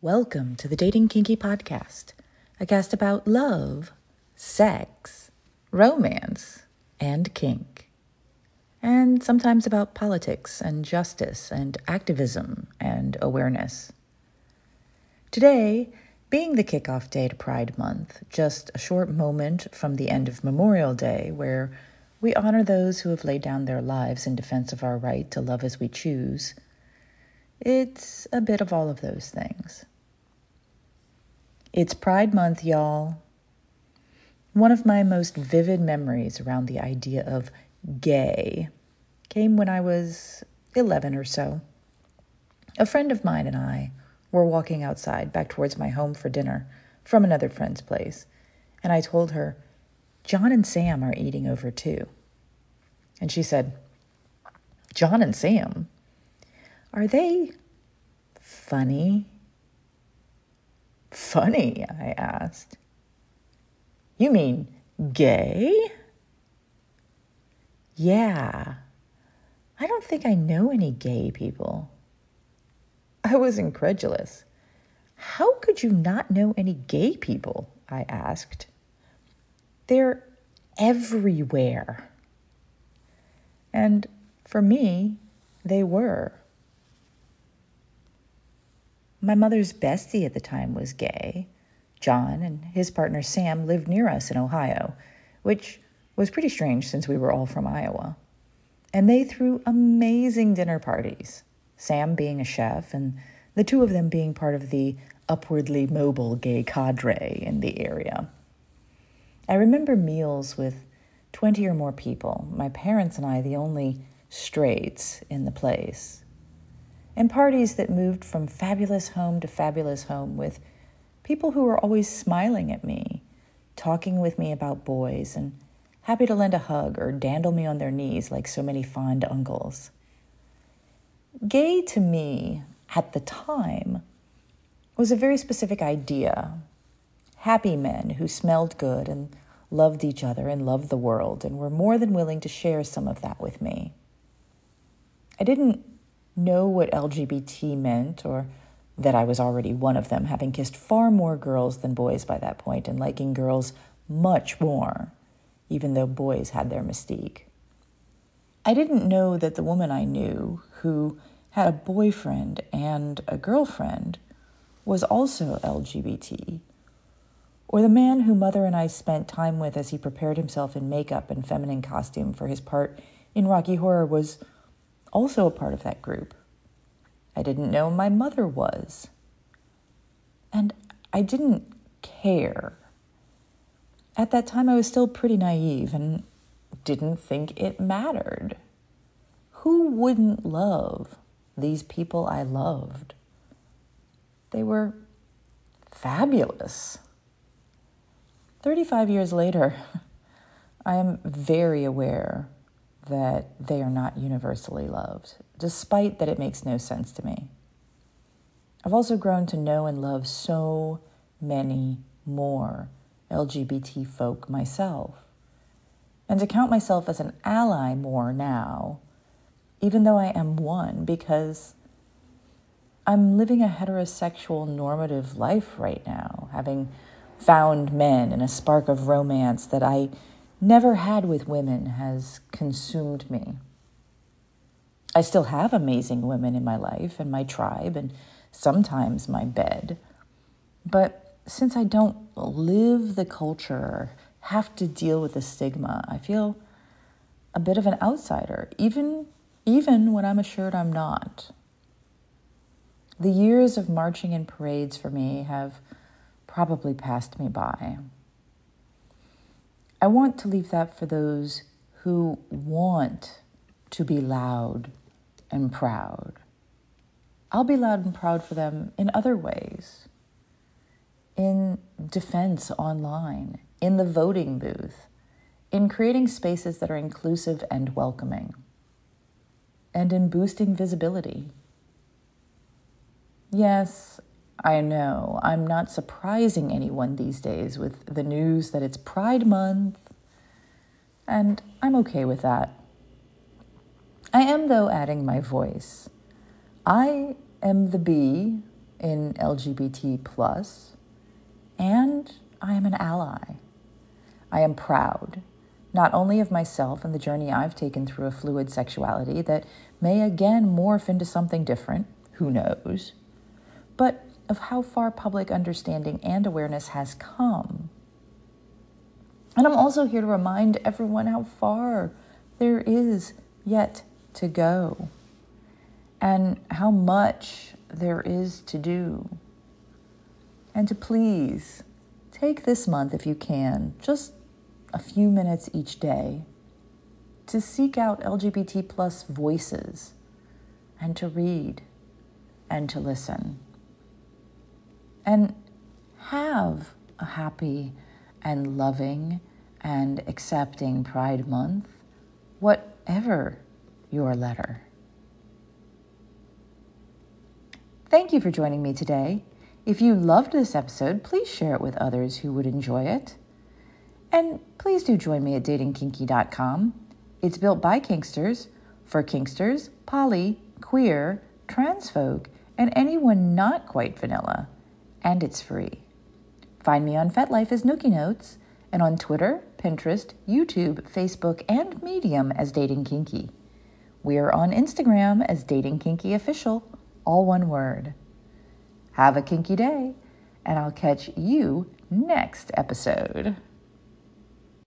Welcome to the Dating Kinky Podcast, a cast about love, sex, romance, and kink, and sometimes about politics and justice and activism and awareness. Today, being the kickoff day to Pride Month, just a short moment from the end of Memorial Day, where we honor those who have laid down their lives in defense of our right to love as we choose it's a bit of all of those things. It's Pride Month, y'all. One of my most vivid memories around the idea of gay came when I was 11 or so. A friend of mine and I were walking outside back towards my home for dinner from another friend's place, and I told her, John and Sam are eating over too. And she said, John and Sam? Are they funny? Funny, I asked. You mean gay? Yeah. I don't think I know any gay people. I was incredulous. How could you not know any gay people? I asked. They're everywhere. And for me, they were. My mother's bestie at the time was gay. John and his partner Sam lived near us in Ohio, which was pretty strange since we were all from Iowa. And they threw amazing dinner parties, Sam being a chef, and the two of them being part of the upwardly mobile gay cadre in the area. I remember meals with 20 or more people, my parents and I the only straights in the place and parties that moved from fabulous home to fabulous home with people who were always smiling at me, talking with me about boys, and happy to lend a hug or dandle me on their knees like so many fond uncles. Gay to me at the time was a very specific idea. Happy men who smelled good and loved each other and loved the world and were more than willing to share some of that with me. I didn't know what LGBT meant or that I was already one of them, having kissed far more girls than boys by that point and liking girls much more, even though boys had their mystique. I didn't know that the woman I knew, who had a boyfriend and a girlfriend, was also LGBT, or the man who mother and I spent time with as he prepared himself in makeup and feminine costume for his part in Rocky Horror was also a part of that group. I didn't know my mother was. And I didn't care. At that time, I was still pretty naive and didn't think it mattered. Who wouldn't love these people I loved? They were fabulous. 35 years later, I am very aware that they are not universally loved, despite that it makes no sense to me. I've also grown to know and love so many more LGBT folk myself, and to count myself as an ally more now, even though I am one, because I'm living a heterosexual normative life right now, having found men and a spark of romance that I never had with women has consumed me. I still have amazing women in my life and my tribe and sometimes my bed. But since I don't live the culture have to deal with the stigma, I feel a bit of an outsider, even, even when I'm assured I'm not. The years of marching in parades for me have probably passed me by. I want to leave that for those who want to be loud and proud. I'll be loud and proud for them in other ways in defense online, in the voting booth, in creating spaces that are inclusive and welcoming, and in boosting visibility. Yes, I know. I'm not surprising anyone these days with the news that it's Pride Month, and I'm okay with that. I am, though, adding my voice. I am the B in LGBT plus, and I am an ally. I am proud, not only of myself and the journey I've taken through a fluid sexuality that may again morph into something different, who knows, but of how far public understanding and awareness has come. And I'm also here to remind everyone how far there is yet to go and how much there is to do. And to please take this month, if you can, just a few minutes each day to seek out LGBT plus voices and to read and to listen. And have a happy and loving and accepting Pride Month, whatever your letter. Thank you for joining me today. If you loved this episode, please share it with others who would enjoy it. And please do join me at datingkinky.com. It's built by Kinksters for Kinksters, poly, queer, trans folk, and anyone not quite vanilla. And it's free. Find me on FetLife as Nookie Notes and on Twitter, Pinterest, YouTube, Facebook, and Medium as Dating Kinky. We are on Instagram as Dating Kinky Official all one word. Have a kinky day, and I'll catch you next episode.